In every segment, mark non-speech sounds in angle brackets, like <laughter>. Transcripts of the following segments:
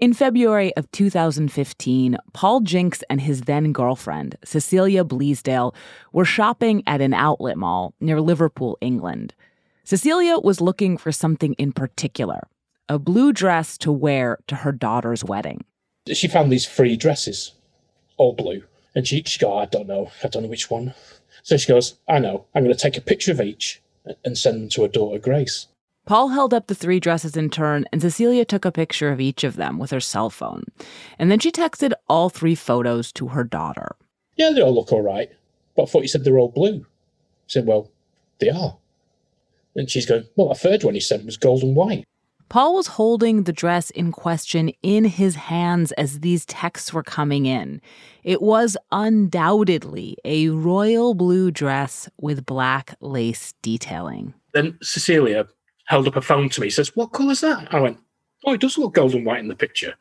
In February of 2015, Paul Jinks and his then girlfriend, Cecilia Bleasdale, were shopping at an outlet mall near Liverpool, England. Cecilia was looking for something in particular a blue dress to wear to her daughter's wedding. She found these three dresses, all blue. And she, she goes, I don't know, I don't know which one. So she goes, I know, I'm going to take a picture of each and send them to her daughter, Grace. Paul held up the three dresses in turn, and Cecilia took a picture of each of them with her cell phone. And then she texted all three photos to her daughter. Yeah, they all look all right. But I thought you said they're all blue. I said, Well, they are. And she's going, Well, that third one you sent was gold and white. Paul was holding the dress in question in his hands as these texts were coming in. It was undoubtedly a royal blue dress with black lace detailing. Then Cecilia held up a phone to me, says, What colour's that? I went, Oh, it does look gold and white in the picture.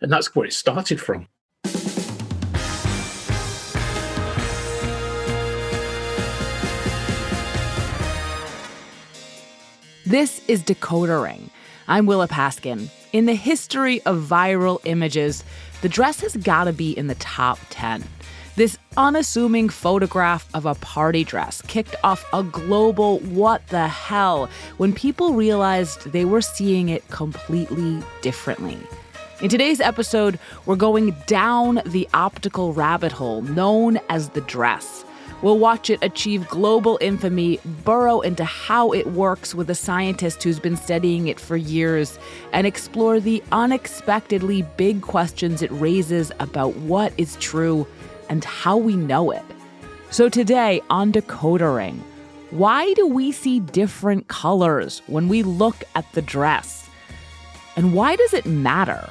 And that's where it started from. This is Decoder Ring. I'm Willa Paskin. In the history of viral images, the dress has got to be in the top 10. This unassuming photograph of a party dress kicked off a global what the hell when people realized they were seeing it completely differently. In today's episode, we're going down the optical rabbit hole known as the dress. We'll watch it achieve global infamy, burrow into how it works with a scientist who's been studying it for years, and explore the unexpectedly big questions it raises about what is true and how we know it. So today on Decoder Ring, why do we see different colors when we look at the dress? And why does it matter?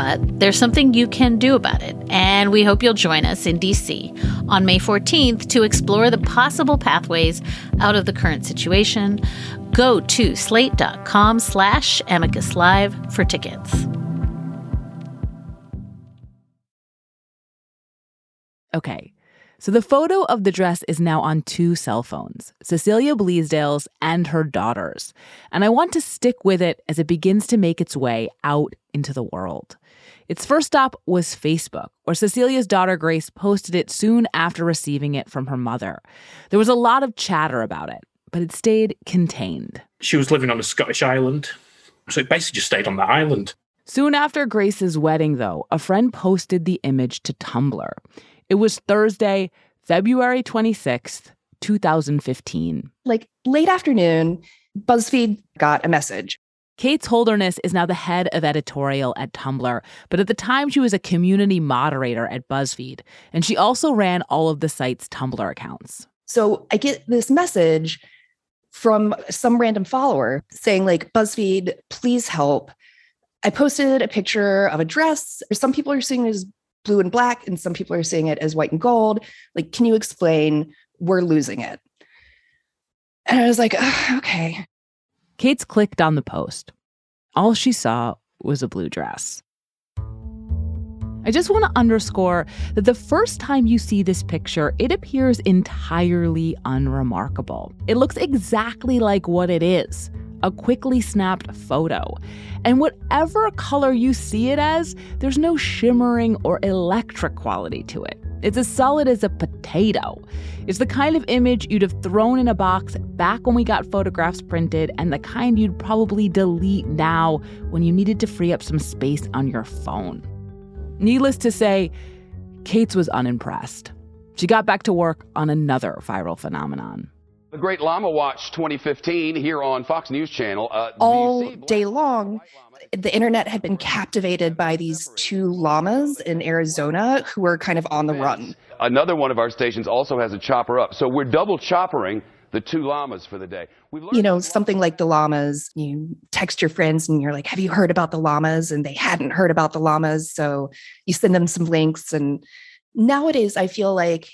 But there's something you can do about it, and we hope you'll join us in DC on May 14th to explore the possible pathways out of the current situation. Go to slate.com slash amicus live for tickets. Okay. So the photo of the dress is now on two cell phones, Cecilia Bleasdale's and her daughter's. And I want to stick with it as it begins to make its way out into the world. Its first stop was Facebook, where Cecilia's daughter Grace posted it soon after receiving it from her mother. There was a lot of chatter about it, but it stayed contained. She was living on a Scottish island, so it basically just stayed on the island. Soon after Grace's wedding, though, a friend posted the image to Tumblr. It was Thursday, February 26th, 2015. Like late afternoon, BuzzFeed got a message. Cates Holderness is now the head of editorial at Tumblr, but at the time she was a community moderator at BuzzFeed, and she also ran all of the site's Tumblr accounts. So I get this message from some random follower saying, like, BuzzFeed, please help. I posted a picture of a dress. Some people are seeing it as blue and black, and some people are seeing it as white and gold. Like, can you explain? We're losing it. And I was like, okay. Cates clicked on the post. All she saw was a blue dress. I just want to underscore that the first time you see this picture, it appears entirely unremarkable. It looks exactly like what it is a quickly snapped photo. And whatever color you see it as, there's no shimmering or electric quality to it. It's as solid as a potato. It's the kind of image you'd have thrown in a box back when we got photographs printed, and the kind you'd probably delete now when you needed to free up some space on your phone. Needless to say, Cates was unimpressed. She got back to work on another viral phenomenon. The Great Llama Watch 2015 here on Fox News Channel. Uh, All day long, the internet had been captivated by these two llamas in Arizona who were kind of on the run. Another one of our stations also has a chopper up. So we're double choppering the two llamas for the day. You know, something like the llamas, you text your friends and you're like, Have you heard about the llamas? And they hadn't heard about the llamas. So you send them some links. And nowadays, I feel like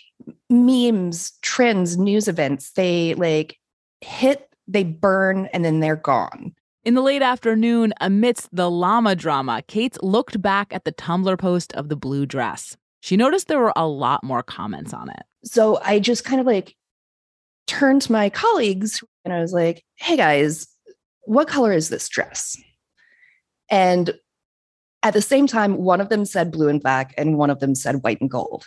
memes, trends, news events, they like hit, they burn, and then they're gone. In the late afternoon, amidst the llama drama, Kate looked back at the Tumblr post of the blue dress. She noticed there were a lot more comments on it. So I just kind of like turned to my colleagues and I was like, hey guys, what color is this dress? And at the same time, one of them said blue and black, and one of them said white and gold.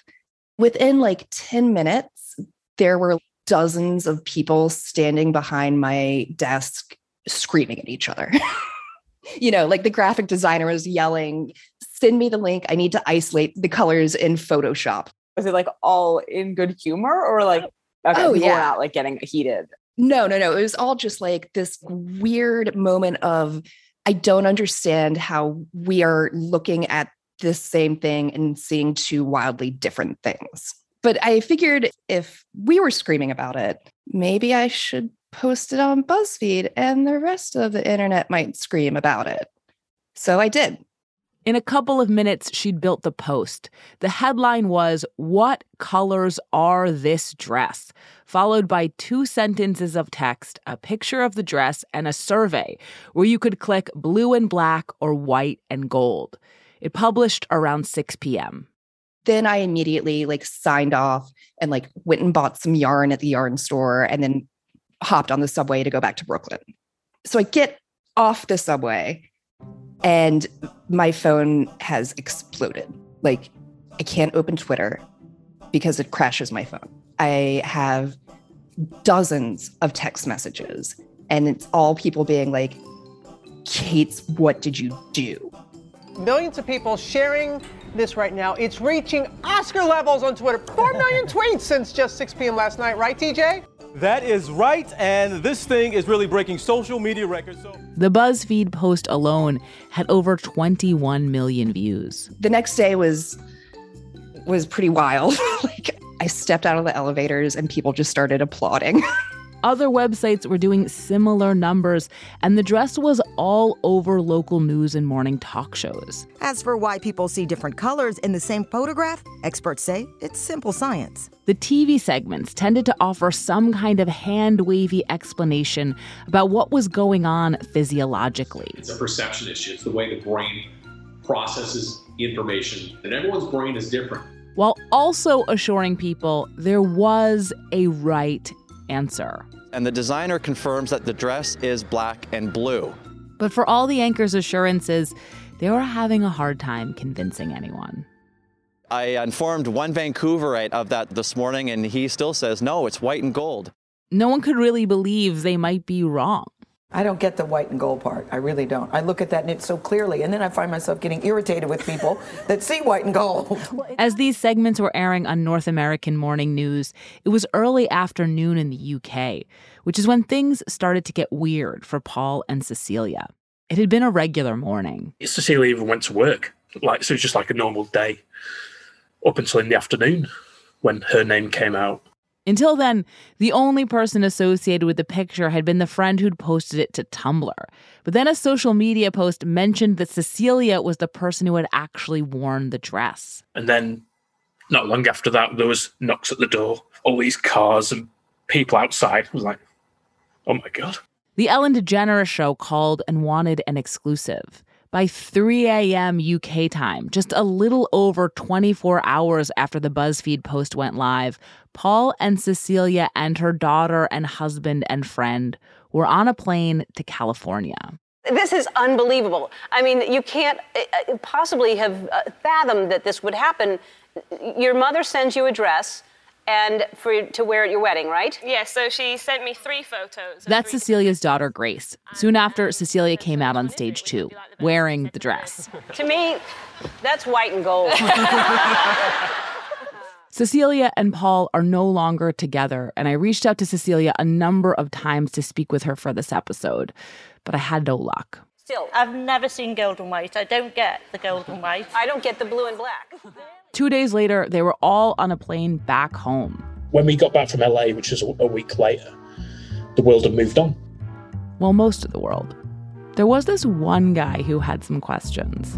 Within like 10 minutes, there were dozens of people standing behind my desk screaming at each other. <laughs> you know, like the graphic designer was yelling, send me the link. I need to isolate the colors in Photoshop. Was it like all in good humor or like Okay, oh, yeah. not like getting heated. No, no, no. It was all just like this weird moment of I don't understand how we are looking at this same thing and seeing two wildly different things. But I figured if we were screaming about it, maybe I should post it on BuzzFeed and the rest of the internet might scream about it. So I did. In a couple of minutes, she'd built the post. The headline was, What colors are this dress? followed by two sentences of text, a picture of the dress, and a survey where you could click blue and black or white and gold. It published around 6 p.m. Then I immediately like signed off and like went and bought some yarn at the yarn store and then hopped on the subway to go back to Brooklyn. So I get off the subway and my phone has exploded. Like, I can't open Twitter because it crashes my phone. I have dozens of text messages, and it's all people being like, Cates, what did you do? Millions of people sharing this right now. It's reaching Oscar levels on Twitter. Four million <laughs> tweets since just 6 p.m. last night, right, TJ? That is right, and this thing is really breaking social media records. So- the BuzzFeed post alone had over 21 million views. The next day was was pretty wild. <laughs> like I stepped out of the elevators and people just started applauding. <laughs> Other websites were doing similar numbers, and the dress was all over local news and morning talk shows. As for why people see different colors in the same photograph, experts say it's simple science. The TV segments tended to offer some kind of hand wavy explanation about what was going on physiologically. It's a perception issue, it's the way the brain processes information, and everyone's brain is different. While also assuring people there was a right answer. And the designer confirms that the dress is black and blue. But for all the anchor's assurances, they were having a hard time convincing anyone. I informed one Vancouverite of that this morning, and he still says, no, it's white and gold. No one could really believe they might be wrong. I don't get the white and gold part. I really don't. I look at that and it's so clearly, and then I find myself getting irritated with people <laughs> that see white and gold. As these segments were airing on North American morning news, it was early afternoon in the UK, which is when things started to get weird for Paul and Cecilia. It had been a regular morning. Cecilia even went to work. Like so it was just like a normal day up until in the afternoon when her name came out. Until then, the only person associated with the picture had been the friend who'd posted it to Tumblr. But then a social media post mentioned that Cecilia was the person who had actually worn the dress. And then, not long after that, there was knocks at the door, all these cars and people outside. I was like, oh my God. The Ellen DeGeneres show called and wanted an exclusive. By 3 a.m. UK time, just a little over 24 hours after the BuzzFeed post went live, Paul and Cecilia and her daughter and husband and friend were on a plane to California. This is unbelievable. I mean, you can't uh, possibly have uh, fathomed that this would happen. Your mother sends you a dress and for to wear at your wedding, right? Yeah, so she sent me three photos. That's Cecilia's daughter, Grace. Soon after, Cecilia came out on stage too, wearing the <laughs> dress. to me, that's white and gold. <laughs> Cecilia and Paul are no longer together, and I reached out to Cecilia a number of times to speak with her for this episode, but I had no luck. Still, I've never seen gold and white. I don't get the gold and white. I don't get the blue and black. Two days later, they were all on a plane back home. When we got back from LA, which was a week later, the world had moved on. Well, most of the world. There was this one guy who had some questions.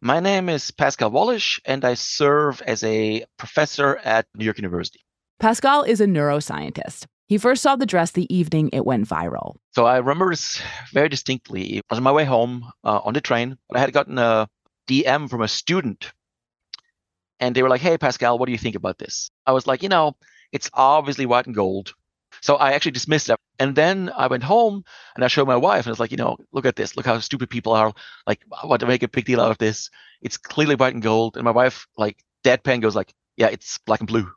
My name is Pascal Wallisch, and I serve as a professor at New York University. Pascal is a neuroscientist. He first saw the dress the evening it went viral. So I remember this very distinctly. I was on my way home uh, on the train. I had gotten a DM from a student, and they were like, "Hey, Pascal, what do you think about this?" I was like, "You know, it's obviously white and gold." So I actually dismissed it. And then I went home and I showed my wife, and it's like, you know, look at this. Look how stupid people are. Like, I want to make a big deal out of this? It's clearly white and gold. And my wife, like, deadpan goes like, yeah, it's black and blue.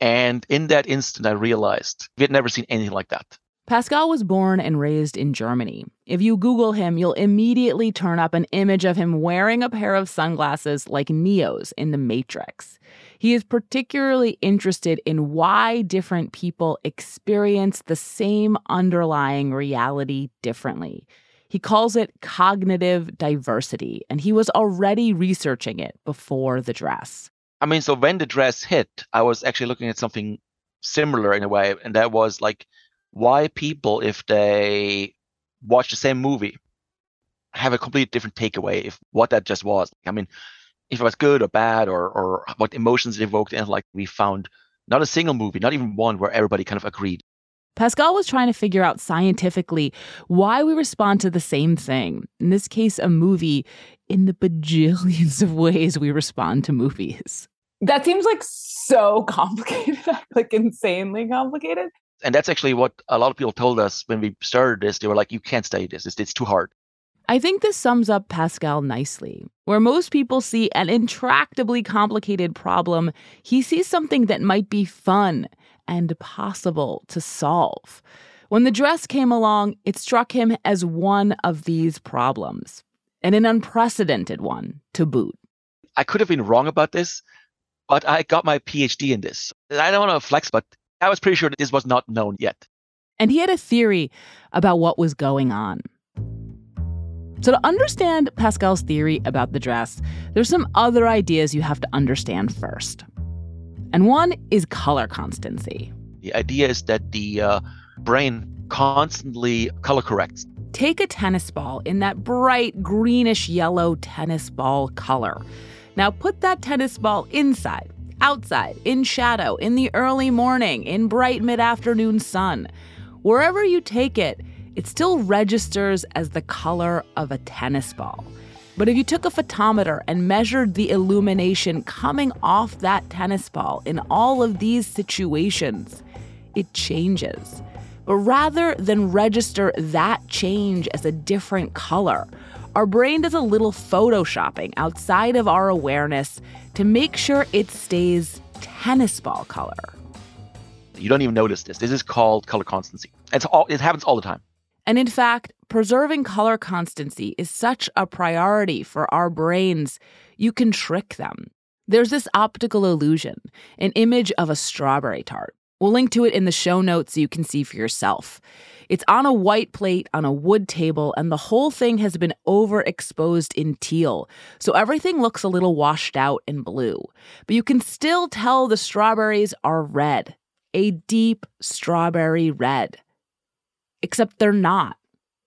And in that instant, I realized we had never seen anything like that. Pascal was born and raised in Germany. If you Google him, you'll immediately turn up an image of him wearing a pair of sunglasses like Neo's in The Matrix. He is particularly interested in why different people experience the same underlying reality differently. He calls it cognitive diversity, and he was already researching it before the dress. I mean, so when the dress hit, I was actually looking at something similar in a way, and that was like why people, if they watch the same movie, have a completely different takeaway if what that just was. I mean, if it was good or bad or or what emotions it evoked, and like we found not a single movie, not even one where everybody kind of agreed. Pascal was trying to figure out scientifically why we respond to the same thing, in this case, a movie, in the bajillions of ways we respond to movies. That seems like so complicated, <laughs> like insanely complicated. And that's actually what a lot of people told us when we started this. They were like, you can't study this, it's, it's too hard. I think this sums up Pascal nicely. Where most people see an intractably complicated problem, he sees something that might be fun and possible to solve. When the dress came along, it struck him as one of these problems, and an unprecedented one to boot. I could have been wrong about this, but I got my PhD in this. I don't want to flex, but I was pretty sure that this was not known yet. And he had a theory about what was going on. So, to understand Pascal's theory about the dress, there's some other ideas you have to understand first. And one is color constancy. The idea is that the uh, brain constantly color corrects. Take a tennis ball in that bright greenish yellow tennis ball color. Now put that tennis ball inside, outside, in shadow, in the early morning, in bright mid afternoon sun. Wherever you take it, it still registers as the color of a tennis ball. But if you took a photometer and measured the illumination coming off that tennis ball in all of these situations, it changes. But rather than register that change as a different color, our brain does a little photoshopping outside of our awareness to make sure it stays tennis ball color. You don't even notice this. This is called color constancy. It's all, it happens all the time. And in fact, preserving color constancy is such a priority for our brains, you can trick them. There's this optical illusion, an image of a strawberry tart. We'll link to it in the show notes so you can see for yourself. It's on a white plate on a wood table, and the whole thing has been overexposed in teal, so everything looks a little washed out in blue. But you can still tell the strawberries are red, a deep strawberry red. Except they're not.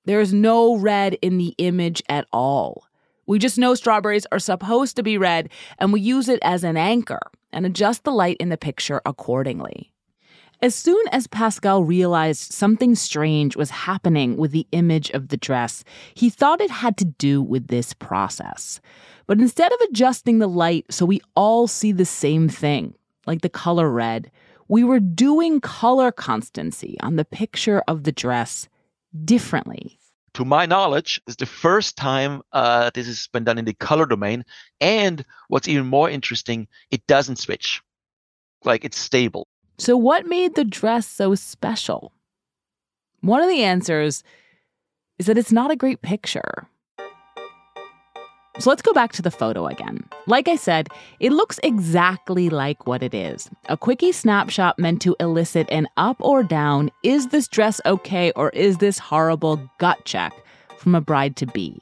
There's no red in the image at all. We just know strawberries are supposed to be red, and we use it as an anchor and adjust the light in the picture accordingly. As soon as Pascal realized something strange was happening with the image of the dress, he thought it had to do with this process. But instead of adjusting the light so we all see the same thing, like the color red, we were doing color constancy on the picture of the dress differently. To my knowledge, it's the first time uh, this has been done in the color domain. And what's even more interesting, it doesn't switch. Like it's stable. So, what made the dress so special? One of the answers is that it's not a great picture. So let's go back to the photo again. Like I said, it looks exactly like what it is a quickie snapshot meant to elicit an up or down, is this dress okay or is this horrible gut check from a bride to be.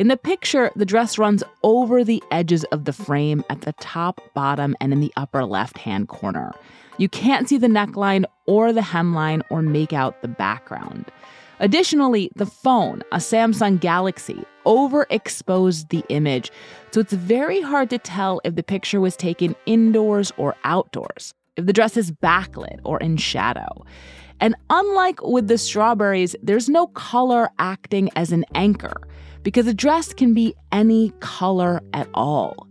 In the picture, the dress runs over the edges of the frame at the top, bottom, and in the upper left hand corner. You can't see the neckline or the hemline or make out the background. Additionally, the phone, a Samsung Galaxy, overexposed the image, so it's very hard to tell if the picture was taken indoors or outdoors, if the dress is backlit or in shadow. And unlike with the strawberries, there's no color acting as an anchor, because a dress can be any color at all.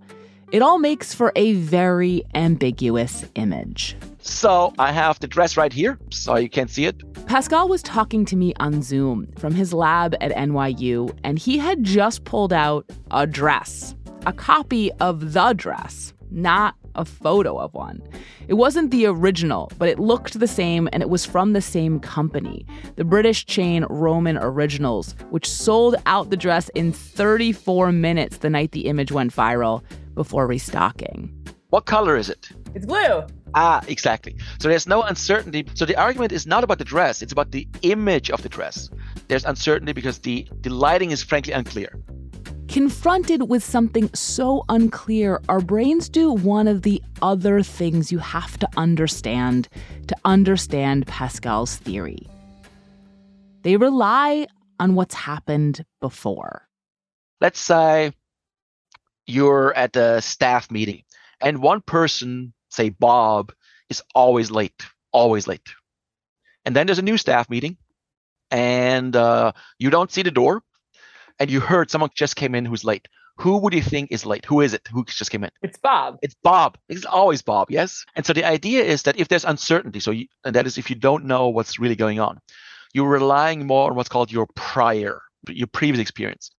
It all makes for a very ambiguous image. So I have the dress right here, so you can't see it. Pascal was talking to me on Zoom from his lab at NYU, and he had just pulled out a dress, a copy of the dress, not a photo of one. It wasn't the original, but it looked the same and it was from the same company, the British chain Roman Originals, which sold out the dress in 34 minutes the night the image went viral before restocking. What color is it? It's blue. Ah, exactly. So there's no uncertainty. So the argument is not about the dress, it's about the image of the dress. There's uncertainty because the, the lighting is frankly unclear. Confronted with something so unclear, our brains do one of the other things you have to understand to understand Pascal's theory. They rely on what's happened before. Let's say you're at a staff meeting and one person, say Bob, is always late, always late. And then there's a new staff meeting and uh, you don't see the door and you heard someone just came in who's late. Who would you think is late? Who is it? Who just came in? It's Bob. It's Bob. It's always Bob, yes? And so the idea is that if there's uncertainty, so you, and that is if you don't know what's really going on, you're relying more on what's called your prior, your previous experience.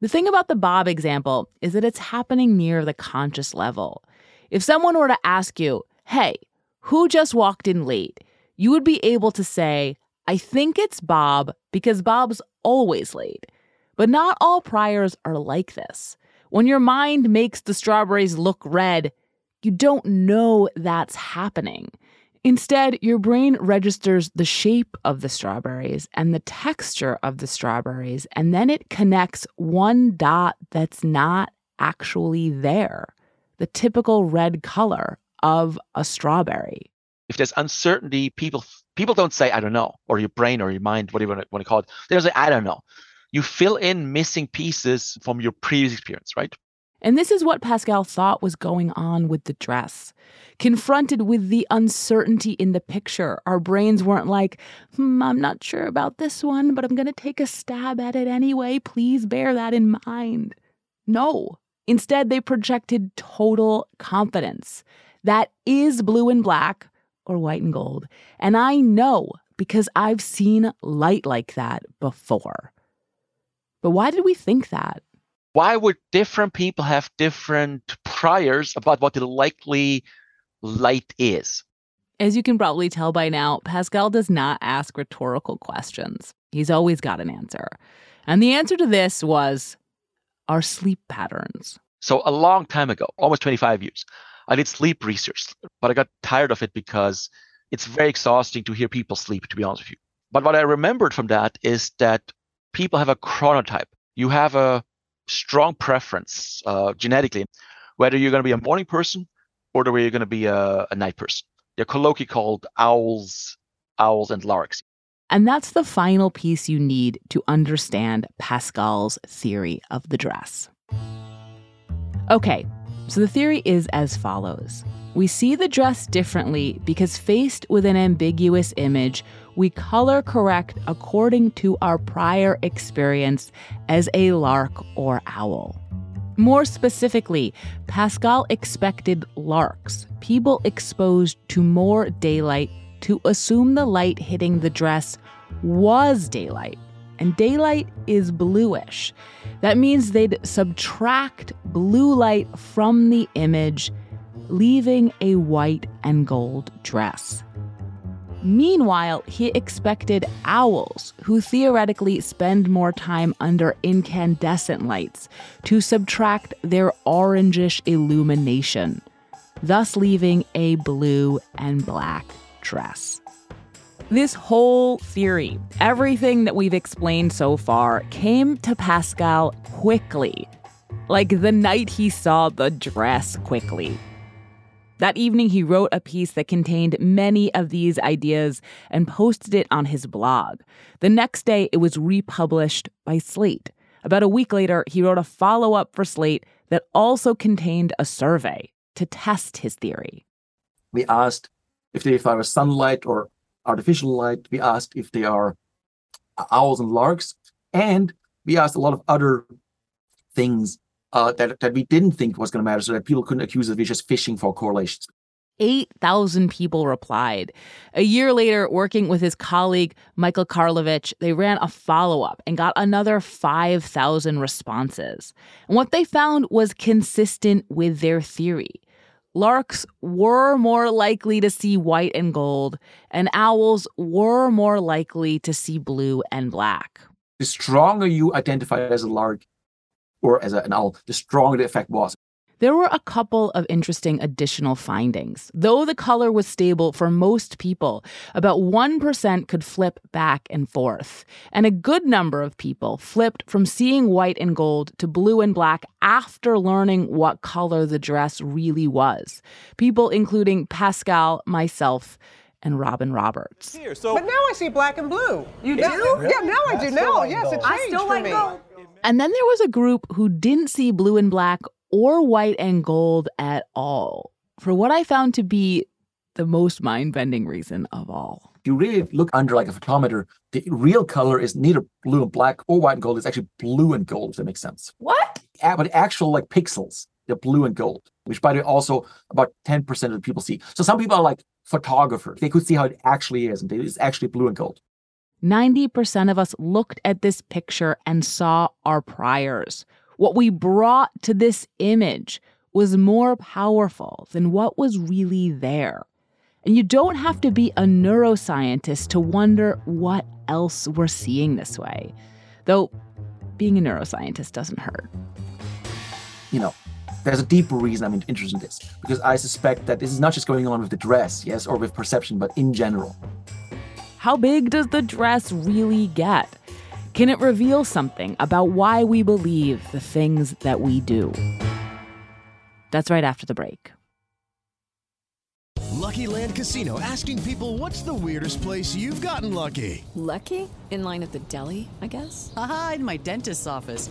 The thing about the Bob example is that it's happening near the conscious level. If someone were to ask you, hey, who just walked in late? You would be able to say, I think it's Bob because Bob's always late. But not all priors are like this. When your mind makes the strawberries look red, you don't know that's happening. Instead, your brain registers the shape of the strawberries and the texture of the strawberries, and then it connects one dot that's not actually there the typical red color of a strawberry. If there's uncertainty, people people don't say I don't know, or your brain or your mind, whatever you want to call it. They don't say I don't know. You fill in missing pieces from your previous experience, right? And this is what Pascal thought was going on with the dress. Confronted with the uncertainty in the picture, our brains weren't like, hmm, I'm not sure about this one, but I'm going to take a stab at it anyway. Please bear that in mind. No. Instead, they projected total confidence. That is blue and black or white and gold. And I know because I've seen light like that before. But why did we think that? Why would different people have different priors about what the likely light is? As you can probably tell by now, Pascal does not ask rhetorical questions. He's always got an answer. And the answer to this was our sleep patterns. So, a long time ago, almost 25 years, I did sleep research, but I got tired of it because it's very exhausting to hear people sleep, to be honest with you. But what I remembered from that is that people have a chronotype. You have a strong preference uh, genetically, whether you're going to be a morning person or whether you're going to be a, a night person. They're colloquially called owls, owls, and larks. And that's the final piece you need to understand Pascal's theory of the dress. Okay, so the theory is as follows We see the dress differently because faced with an ambiguous image, we color correct according to our prior experience as a lark or owl. More specifically, Pascal expected larks, people exposed to more daylight, to assume the light hitting the dress was daylight. And daylight is bluish. That means they'd subtract blue light from the image, leaving a white and gold dress. Meanwhile, he expected owls, who theoretically spend more time under incandescent lights, to subtract their orangish illumination, thus leaving a blue and black dress. This whole theory, everything that we've explained so far, came to Pascal quickly, like the night he saw the dress quickly. That evening, he wrote a piece that contained many of these ideas and posted it on his blog. The next day, it was republished by Slate. About a week later, he wrote a follow up for Slate that also contained a survey to test his theory. We asked if they fire sunlight or artificial light. We asked if they are owls and larks. And we asked a lot of other things uh, that, that we didn't think was going to matter so that people couldn't accuse us of just fishing for correlations. 8,000 people replied. A year later, working with his colleague Michael Karlovich, they ran a follow up and got another 5,000 responses. And what they found was consistent with their theory. Larks were more likely to see white and gold, and owls were more likely to see blue and black. The stronger you identify as a lark, or as an owl, the stronger the effect was. There were a couple of interesting additional findings. Though the color was stable for most people, about 1% could flip back and forth. And a good number of people flipped from seeing white and gold to blue and black after learning what color the dress really was. People including Pascal, myself, and Robin Roberts. Here, so but now I see black and blue. You yeah, do? Yeah, now I do. Now, yes, it changed I still for like me. gold. And then there was a group who didn't see blue and black or white and gold at all, for what I found to be the most mind bending reason of all. If you really look under like a photometer, the real color is neither blue and black or white and gold. It's actually blue and gold, if that makes sense. What? Yeah, but actual like pixels, they're blue and gold, which by the way also about 10% of the people see. So some people are like photographers. They could see how it actually is, and it's actually blue and gold. 90% of us looked at this picture and saw our priors. What we brought to this image was more powerful than what was really there. And you don't have to be a neuroscientist to wonder what else we're seeing this way. Though being a neuroscientist doesn't hurt. You know, there's a deeper reason I'm interested in this because I suspect that this is not just going on with the dress, yes, or with perception, but in general. How big does the dress really get? Can it reveal something about why we believe the things that we do? That's right after the break. Lucky Land Casino asking people what's the weirdest place you've gotten lucky? Lucky? In line at the deli, I guess? Aha, in my dentist's office.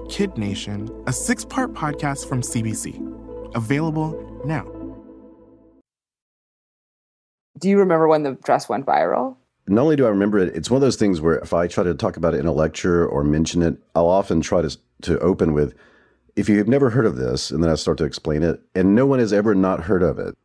Kid Nation, a six part podcast from CBC. Available now. Do you remember when the dress went viral? Not only do I remember it, it's one of those things where if I try to talk about it in a lecture or mention it, I'll often try to, to open with, if you've never heard of this, and then I start to explain it, and no one has ever not heard of it.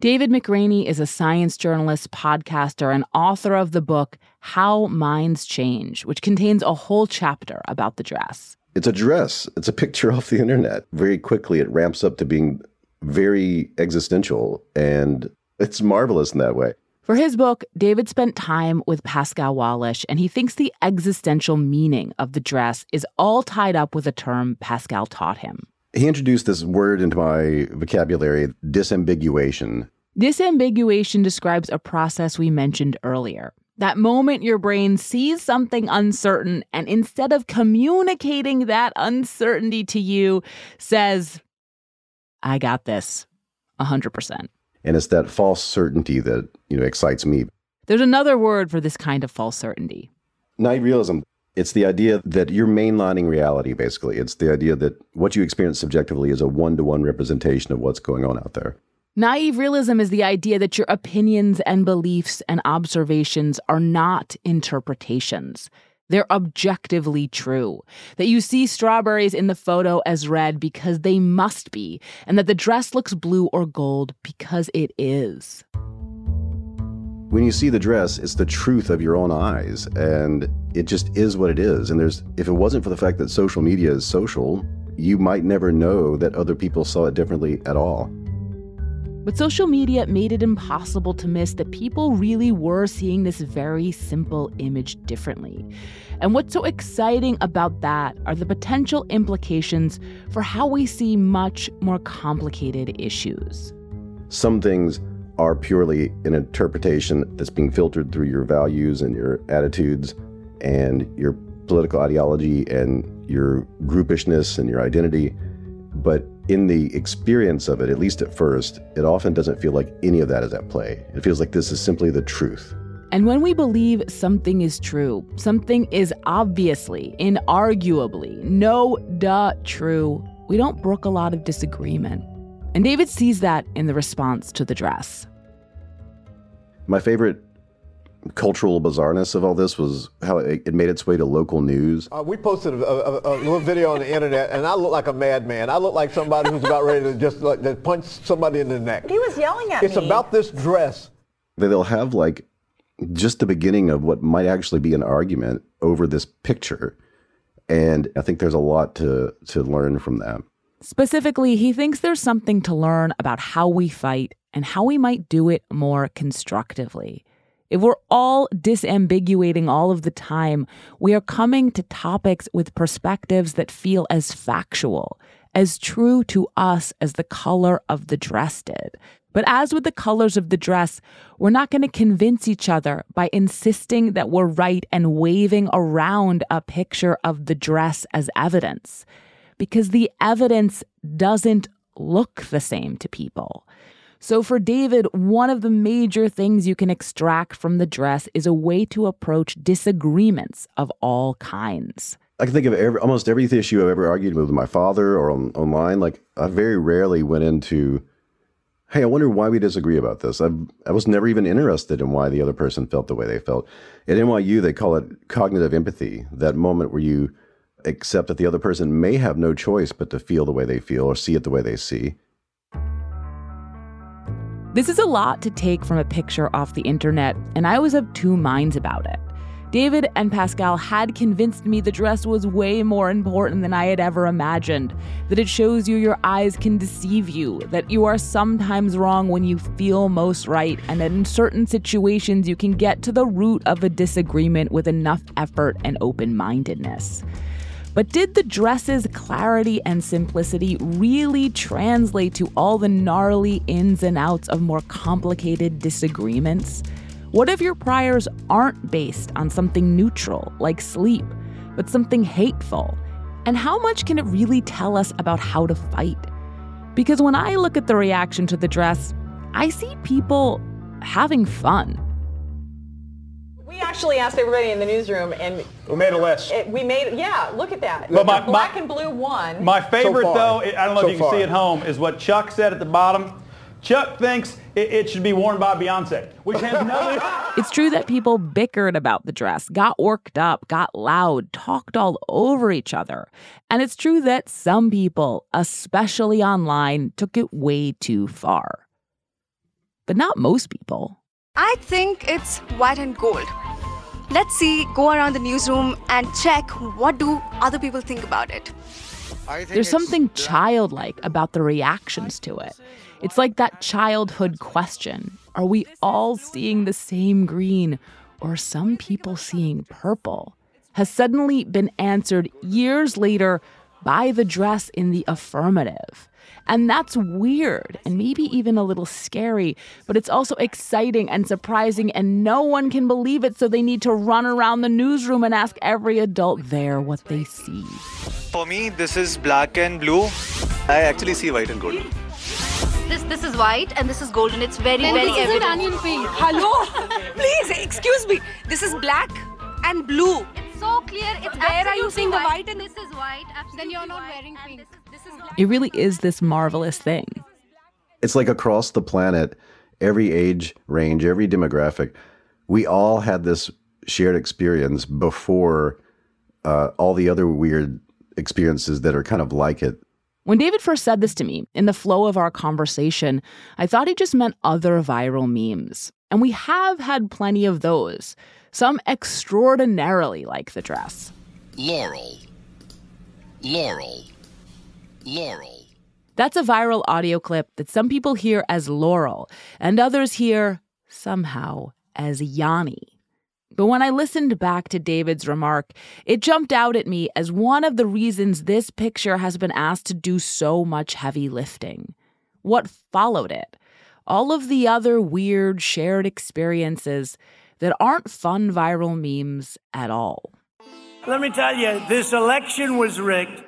David McRaney is a science journalist, podcaster, and author of the book How Minds Change, which contains a whole chapter about the dress. It's a dress, it's a picture <laughs> off the internet. Very quickly, it ramps up to being very existential, and it's marvelous in that way. For his book, David spent time with Pascal Wallisch, and he thinks the existential meaning of the dress is all tied up with a term Pascal taught him. He introduced this word into my vocabulary disambiguation. Disambiguation describes a process we mentioned earlier. That moment your brain sees something uncertain and instead of communicating that uncertainty to you, says, I got this 100%. And it's that false certainty that, you know, excites me. There's another word for this kind of false certainty. Naive realism. It's the idea that you're mainlining reality, basically. It's the idea that what you experience subjectively is a one to one representation of what's going on out there. Naive realism is the idea that your opinions and beliefs and observations are not interpretations. They're objectively true. That you see strawberries in the photo as red because they must be, and that the dress looks blue or gold because it is. When you see the dress, it's the truth of your own eyes, and it just is what it is. And there's, if it wasn't for the fact that social media is social, you might never know that other people saw it differently at all. But social media made it impossible to miss that people really were seeing this very simple image differently. And what's so exciting about that are the potential implications for how we see much more complicated issues. Some things are purely an interpretation that's being filtered through your values and your attitudes and your political ideology and your groupishness and your identity. But in the experience of it, at least at first, it often doesn't feel like any of that is at play. It feels like this is simply the truth. And when we believe something is true, something is obviously, inarguably, no duh true, we don't brook a lot of disagreement. And David sees that in the response to the dress. My favorite cultural bizarreness of all this was how it, it made its way to local news. Uh, we posted a, a, a, little video on the internet, and I look like a madman. I look like somebody who's about ready to just like, to punch somebody in the neck. He was yelling at it's me. It's about this dress. They'll have like just the beginning of what might actually be an argument over this picture. And I think there's a lot to, to learn from that. Specifically, he thinks there's something to learn about how we fight and how we might do it more constructively. If we're all disambiguating all of the time, we are coming to topics with perspectives that feel as factual, as true to us as the color of the dress did. But as with the colors of the dress, we're not going to convince each other by insisting that we're right and waving around a picture of the dress as evidence, because the evidence doesn't look the same to people. So, for David, one of the major things you can extract from the dress is a way to approach disagreements of all kinds. I can think of every, almost every issue I've ever argued with my father or on, online. Like, I very rarely went into, hey, I wonder why we disagree about this. i I was never even interested in why the other person felt the way they felt. At NYU, they call it cognitive empathy, that moment where you accept that the other person may have no choice but to feel the way they feel or see it the way they see. This is a lot to take from a picture off the internet, and I was of two minds about it. David and Pascal had convinced me the dress was way more important than I had ever imagined. That it shows you your eyes can deceive you, that you are sometimes wrong when you feel most right, and that in certain situations you can get to the root of a disagreement with enough effort and open mindedness. But did the dress's clarity and simplicity really translate to all the gnarly ins and outs of more complicated disagreements? What if your priors aren't based on something neutral, like sleep, but something hateful? And how much can it really tell us about how to fight? Because when I look at the reaction to the dress, I see people having fun. We actually asked everybody in the newsroom, and We made a list. it, we made yeah. Look at that. But my- black my- and blue won. My favorite, So though, I don't know So if you can far. see at home, is what Chuck said at the bottom. Chuck thinks it, it should be worn by Beyonce, which has <laughs> nothing. It's true that people bickered about the dress, got worked up, got loud, talked all over each other. And it's true that some people, especially online, took it way too far. But not most people. I think it's white and gold. Let's see, go around the newsroom and check what do other people think about it. There's something childlike about the reactions to it. It's like that childhood question Are we all seeing the same green, or some people seeing purple? Has suddenly been answered years later by the dress in the affirmative. And that's weird and maybe even a little scary, but it's also exciting and surprising, and no one can believe it, so they need to run around the newsroom and ask every adult there what they see. For me, this is black and blue. I actually see white and gold. This this is white and this is golden. It's very And very this is an evident. onion pink. Hello, <laughs> please excuse me. This is black and blue. It's so clear. It's Where are you seeing the white? white and this is white? Then you're not wearing pink. It really is this marvelous thing. It's like across the planet, every age range, every demographic, we all had this shared experience before uh, all the other weird experiences that are kind of like it. When David first said this to me, in the flow of our conversation, I thought he just meant other viral memes. And we have had plenty of those, some extraordinarily like the dress. Laurel. Laurel. Laurel. That's a viral audio clip that some people hear as Laurel, and others hear, somehow, as Yanni. But when I listened back to David's remark, it jumped out at me as one of the reasons this picture has been asked to do so much heavy lifting. What followed it? All of the other weird shared experiences that aren't fun viral memes at all. Let me tell you, this election was rigged.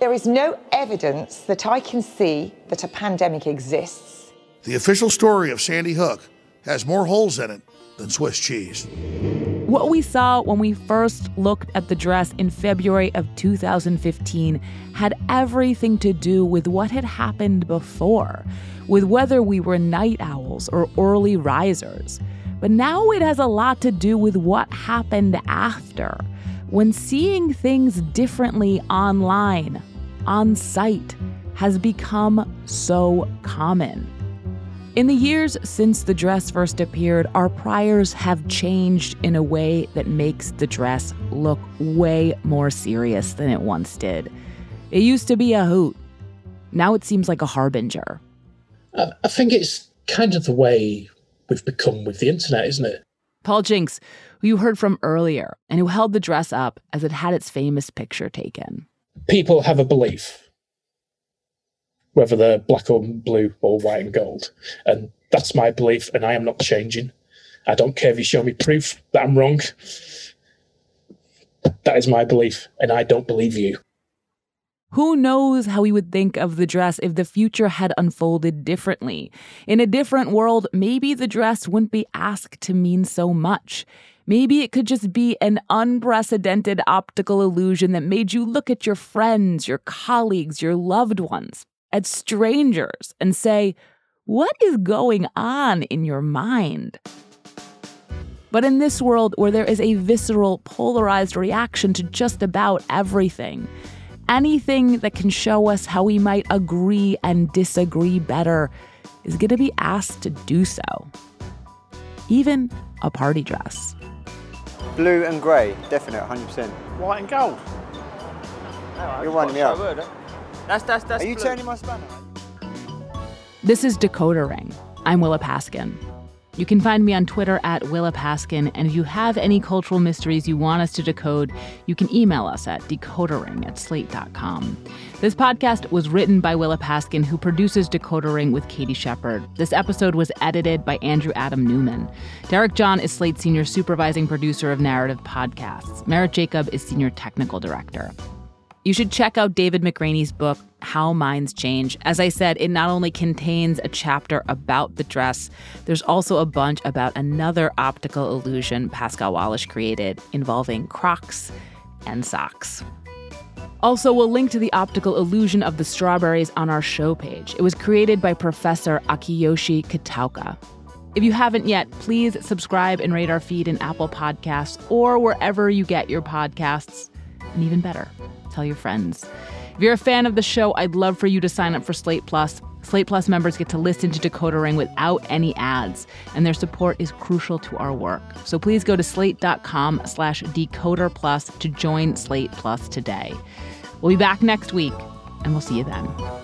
There is no evidence that I can see that a pandemic exists. The official story of Sandy Hook has more holes in it than Swiss cheese. What we saw when we first looked at the dress in February of 2015 had everything to do with what had happened before, with whether we were night owls or early risers. But now it has a lot to do with what happened after, when seeing things differently online, on site, has become so common. In the years since the dress first appeared, our priors have changed in a way that makes the dress look way more serious than it once did. It used to be a hoot. Now it seems like a harbinger. I, think it's kind of the way we've become with the internet, isn't it? Paul Jinks, who you heard from earlier, and who held the dress up as it had its famous picture taken. People have a belief, whether they're black or blue or white and gold. And that's my belief, and I am not changing. I don't care if you show me proof that I'm wrong. That is my belief, and I don't believe you. Who knows how we would think of the dress if the future had unfolded differently? In a different world, maybe the dress wouldn't be asked to mean so much. Maybe it could just be an unprecedented optical illusion that made you look at your friends, your colleagues, your loved ones, at strangers, and say, What is going on in your mind? But in this world where there is a visceral, polarized reaction to just about everything, anything that can show us how we might agree and disagree better is going to be asked to do so. Even a party dress. Blue and grey, definite, 100%. White and gold. You're winding me up. Eh? That's that's that's. Are you blue. turning my spanner? This is Decoder Ring. I'm Willa Paskin. You can find me on Twitter at Willa Paskin, and if you have any cultural mysteries you want us to decode, you can email us at decodering at slate.com. This podcast was written by Willa Paskin, who produces Decoder Ring with Katie Shepard. This episode was edited by Andrew Adam Newman. Derek John is Slate's senior supervising producer of narrative podcasts. Merritt Jacob is senior technical director. You should check out David McRaney's book, How Minds Change. As I said, it not only contains a chapter about the dress, there's also a bunch about another optical illusion Pascal Wallisch created involving Crocs and socks. Also, we'll link to the optical illusion of the strawberries on our show page. It was created by Professor Akiyoshi Kitaoka. If you haven't yet, please subscribe and rate our feed in Apple Podcasts or wherever you get your podcasts. And even better, tell your friends. If you're a fan of the show, I'd love for you to sign up for Slate Plus. Slate Plus members get to listen to Decoder Ring without any ads, and their support is crucial to our work. So please go to slate.com slash decoder plus to join Slate Plus today. We'll be back next week, and we'll see you then.